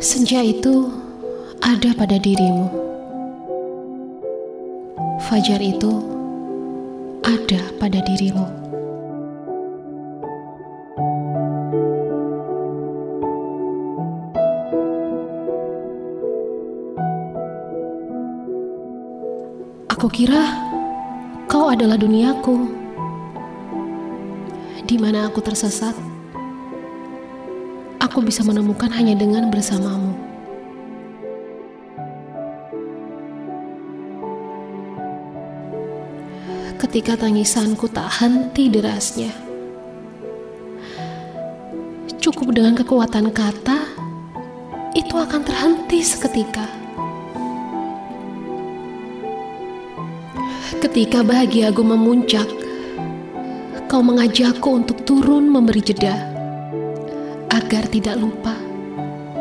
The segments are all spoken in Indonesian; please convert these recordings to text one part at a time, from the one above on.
Senja itu ada pada dirimu. Fajar itu ada pada dirimu. Aku kira kau adalah duniaku, di mana aku tersesat aku bisa menemukan hanya dengan bersamamu. Ketika tangisanku tak henti derasnya, cukup dengan kekuatan kata, itu akan terhenti seketika. Ketika bahagiaku memuncak, kau mengajakku untuk turun memberi jeda agar tidak lupa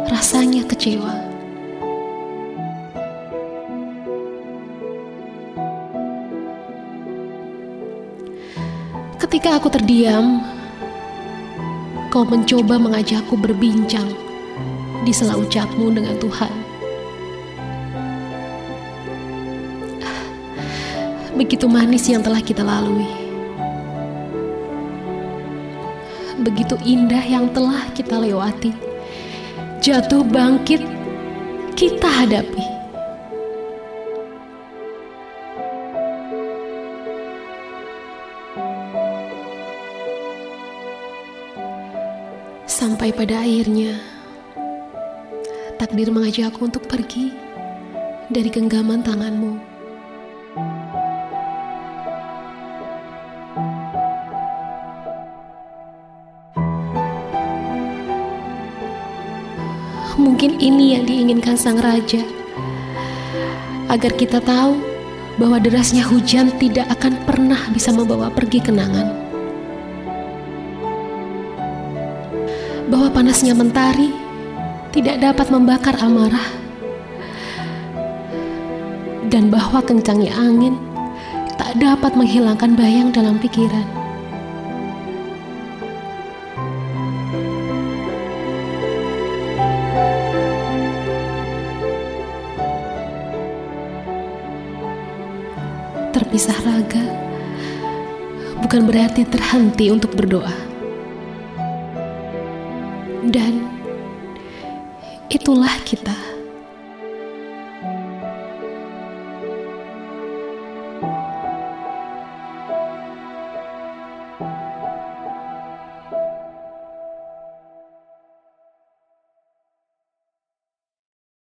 rasanya kecewa. Ketika aku terdiam, kau mencoba mengajakku berbincang di sela ucapmu dengan Tuhan. Begitu manis yang telah kita lalui. Begitu indah yang telah kita lewati. Jatuh bangkit, kita hadapi. Sampai pada akhirnya, takdir mengajakku untuk pergi dari genggaman tanganmu. Mungkin ini yang diinginkan sang raja. Agar kita tahu bahwa derasnya hujan tidak akan pernah bisa membawa pergi kenangan. Bahwa panasnya mentari tidak dapat membakar amarah. Dan bahwa kencangnya angin tak dapat menghilangkan bayang dalam pikiran. Terpisah raga bukan berarti terhenti untuk berdoa. Dan itulah kita.